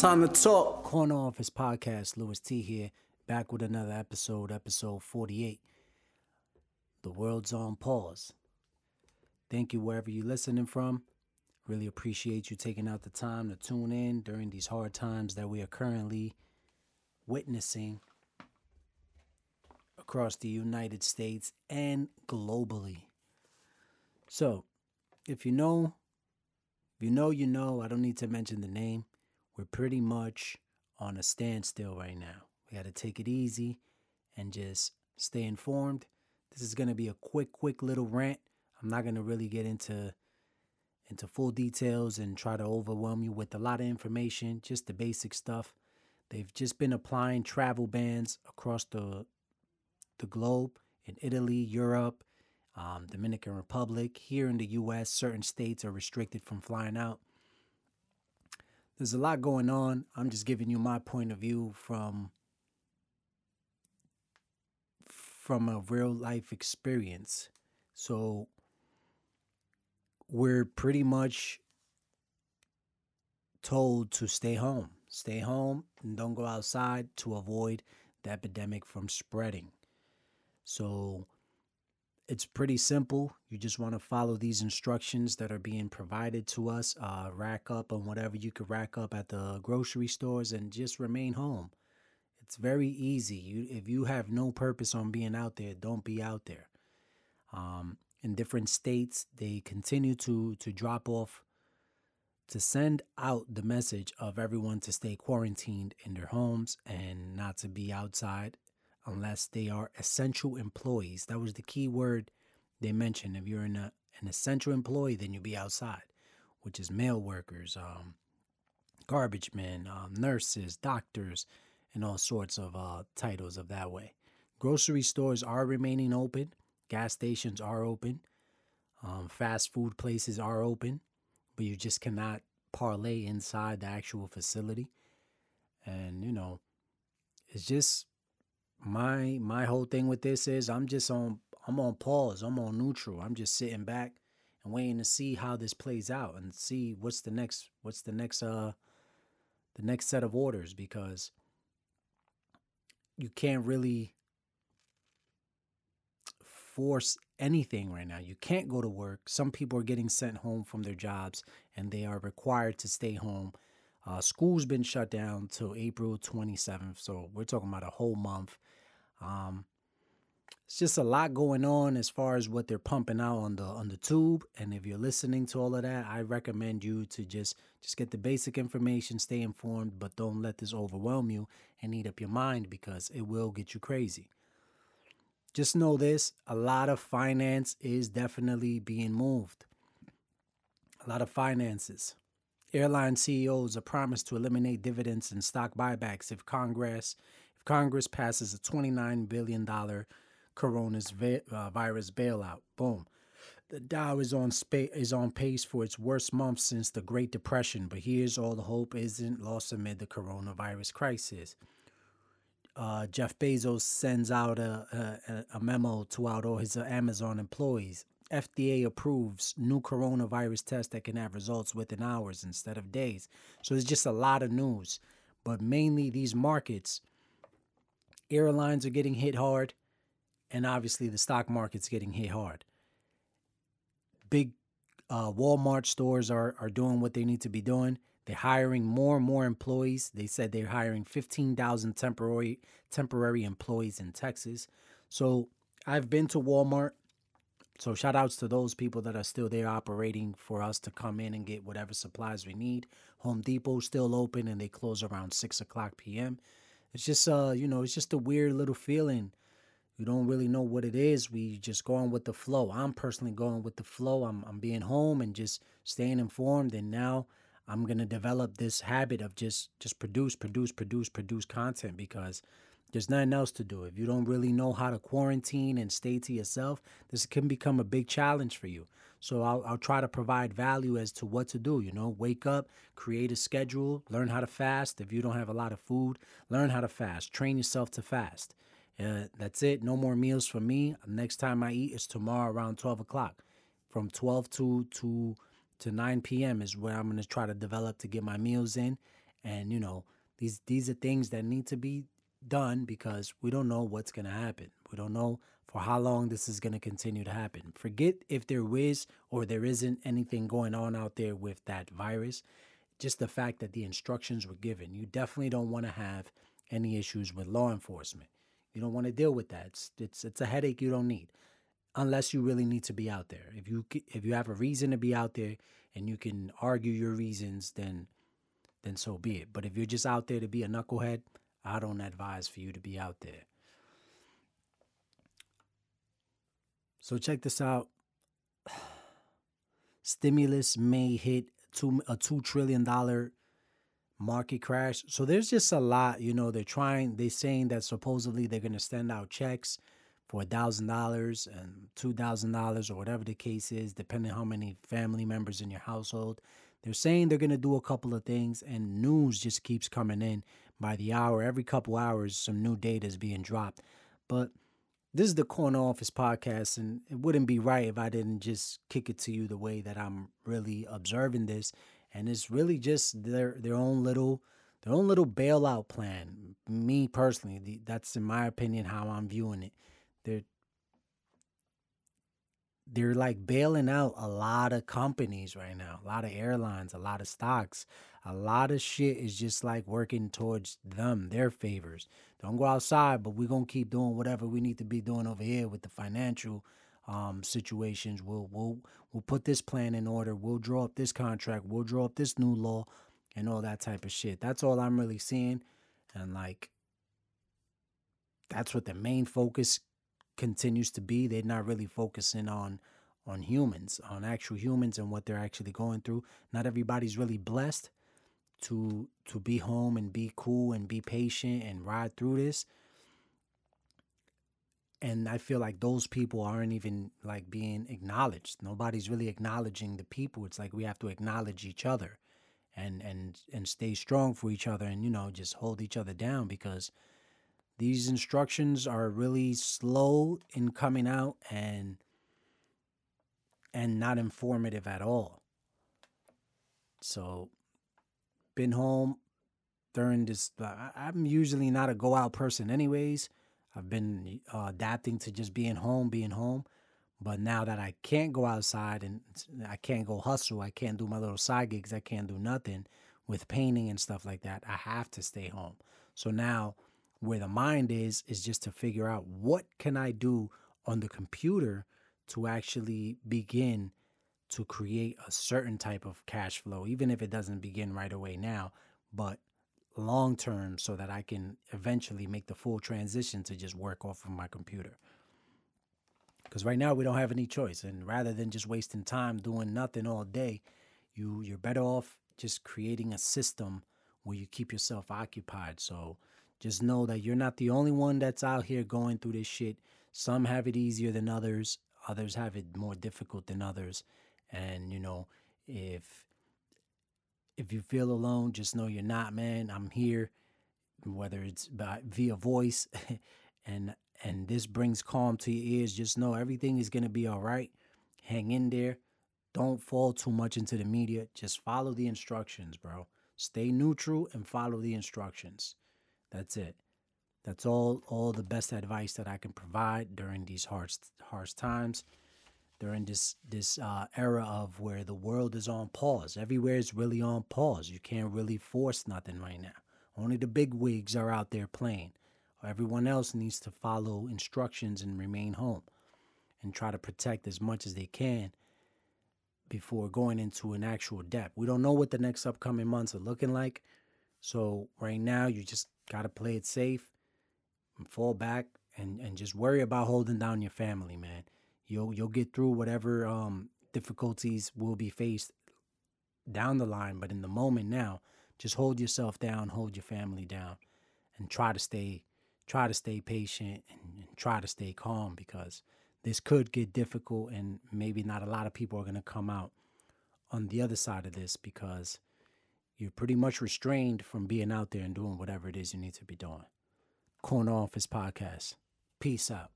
Time to talk. Corner Office Podcast, Luis T here, back with another episode, episode 48. The world's on pause. Thank you wherever you're listening from. Really appreciate you taking out the time to tune in during these hard times that we are currently witnessing across the United States and globally. So, if you know, if you know, you know, I don't need to mention the name. We're pretty much on a standstill right now. We got to take it easy and just stay informed. This is going to be a quick, quick little rant. I'm not going to really get into into full details and try to overwhelm you with a lot of information, just the basic stuff. They've just been applying travel bans across the the globe in Italy, Europe, um, Dominican Republic. Here in the U.S., certain states are restricted from flying out. There's a lot going on. I'm just giving you my point of view from from a real life experience. So we're pretty much told to stay home. Stay home and don't go outside to avoid the epidemic from spreading. So it's pretty simple. You just want to follow these instructions that are being provided to us. Uh, rack up on whatever you could rack up at the grocery stores and just remain home. It's very easy. You, if you have no purpose on being out there, don't be out there. Um, in different states, they continue to to drop off to send out the message of everyone to stay quarantined in their homes and not to be outside unless they are essential employees. That was the key word they mentioned. If you're in a, an essential employee, then you'll be outside, which is mail workers, um, garbage men, um, nurses, doctors, and all sorts of uh, titles of that way. Grocery stores are remaining open. Gas stations are open. Um, fast food places are open, but you just cannot parlay inside the actual facility. And you know, it's just my my whole thing with this is I'm just on I'm on pause. I'm on neutral. I'm just sitting back and waiting to see how this plays out and see what's the next what's the next uh the next set of orders because you can't really force anything right now. You can't go to work. Some people are getting sent home from their jobs and they are required to stay home. Uh, school's been shut down till April 27th, so we're talking about a whole month. Um, it's just a lot going on as far as what they're pumping out on the on the tube. And if you're listening to all of that, I recommend you to just just get the basic information, stay informed, but don't let this overwhelm you and eat up your mind because it will get you crazy. Just know this: a lot of finance is definitely being moved. A lot of finances. Airline CEOs are promised to eliminate dividends and stock buybacks if Congress if Congress passes a $29 billion coronavirus uh, bailout. Boom. The Dow is on spa- is on pace for its worst month since the Great Depression, but here's all the hope isn't lost amid the coronavirus crisis. Uh, Jeff Bezos sends out a, a, a memo to out all his Amazon employees. FDA approves new coronavirus test that can have results within hours instead of days. So it's just a lot of news, but mainly these markets airlines are getting hit hard, and obviously the stock market's getting hit hard. Big uh, Walmart stores are, are doing what they need to be doing. They're hiring more and more employees. They said they're hiring 15,000 temporary temporary employees in Texas. So I've been to Walmart. So shout outs to those people that are still there operating for us to come in and get whatever supplies we need. Home Depot still open and they close around six o'clock p.m. It's just uh, you know, it's just a weird little feeling. We don't really know what it is. We just going with the flow. I'm personally going with the flow. I'm I'm being home and just staying informed and now I'm to develop this habit of just just produce, produce, produce, produce content because there's nothing else to do. If you don't really know how to quarantine and stay to yourself, this can become a big challenge for you. So I'll, I'll try to provide value as to what to do. You know, wake up, create a schedule, learn how to fast. If you don't have a lot of food, learn how to fast. Train yourself to fast. Uh, that's it. No more meals for me. Next time I eat is tomorrow around 12 o'clock. From 12 to to to 9 p.m. is where I'm gonna try to develop to get my meals in, And you know, these these are things that need to be done because we don't know what's going to happen. We don't know for how long this is going to continue to happen. Forget if there is or there isn't anything going on out there with that virus. Just the fact that the instructions were given. You definitely don't want to have any issues with law enforcement. You don't want to deal with that. It's, it's it's a headache you don't need unless you really need to be out there. If you if you have a reason to be out there and you can argue your reasons, then then so be it. But if you're just out there to be a knucklehead, I don't advise for you to be out there. So check this out. Stimulus may hit two a two trillion dollar market crash. So there's just a lot, you know, they're trying, they're saying that supposedly they're gonna send out checks for a thousand dollars and two thousand dollars or whatever the case is, depending how many family members in your household. They're saying they're gonna do a couple of things, and news just keeps coming in by the hour. Every couple hours, some new data is being dropped. But this is the corner office podcast, and it wouldn't be right if I didn't just kick it to you the way that I'm really observing this. And it's really just their their own little their own little bailout plan. Me personally, that's in my opinion how I'm viewing it they're like bailing out a lot of companies right now, a lot of airlines, a lot of stocks. A lot of shit is just like working towards them, their favors. Don't go outside, but we're gonna keep doing whatever we need to be doing over here with the financial um, situations. We'll we'll we'll put this plan in order. We'll draw up this contract. We'll draw up this new law, and all that type of shit. That's all I'm really seeing, and like that's what the main focus continues to be. They're not really focusing on on humans, on actual humans and what they're actually going through. Not everybody's really blessed to to be home and be cool and be patient and ride through this. And I feel like those people aren't even like being acknowledged. Nobody's really acknowledging the people. It's like we have to acknowledge each other and and and stay strong for each other and you know just hold each other down because these instructions are really slow in coming out and and not informative at all. So been home during this I'm usually not a go out person anyways. I've been uh, adapting to just being home, being home. But now that I can't go outside and I can't go hustle, I can't do my little side gigs, I can't do nothing with painting and stuff like that. I have to stay home. So now where the mind is is just to figure out what can I do on the computer to actually begin to create a certain type of cash flow even if it doesn't begin right away now but long term so that I can eventually make the full transition to just work off of my computer. Because right now we don't have any choice and rather than just wasting time doing nothing all day you you're better off just creating a system where you keep yourself occupied. So just know that you're not the only one that's out here going through this shit. Some have it easier than others, others have it more difficult than others. And you know, if if you feel alone, just know you're not, man. I'm here, whether it's by, via voice, and and this brings calm to your ears. Just know everything is gonna be all right. Hang in there. Don't fall too much into the media. Just follow the instructions, bro. Stay neutral and follow the instructions. That's it. That's all all the best advice that I can provide during these harsh harsh times. During this this uh, era of where the world is on pause, everywhere is really on pause. You can't really force nothing right now. Only the big wigs are out there playing. Everyone else needs to follow instructions and remain home, and try to protect as much as they can before going into an actual depth. We don't know what the next upcoming months are looking like. So right now, you just gotta play it safe and fall back and, and just worry about holding down your family, man. You'll you'll get through whatever um, difficulties will be faced down the line, but in the moment now, just hold yourself down, hold your family down, and try to stay try to stay patient and, and try to stay calm because this could get difficult and maybe not a lot of people are gonna come out on the other side of this because you're pretty much restrained from being out there and doing whatever it is you need to be doing. Corner Office Podcast. Peace out.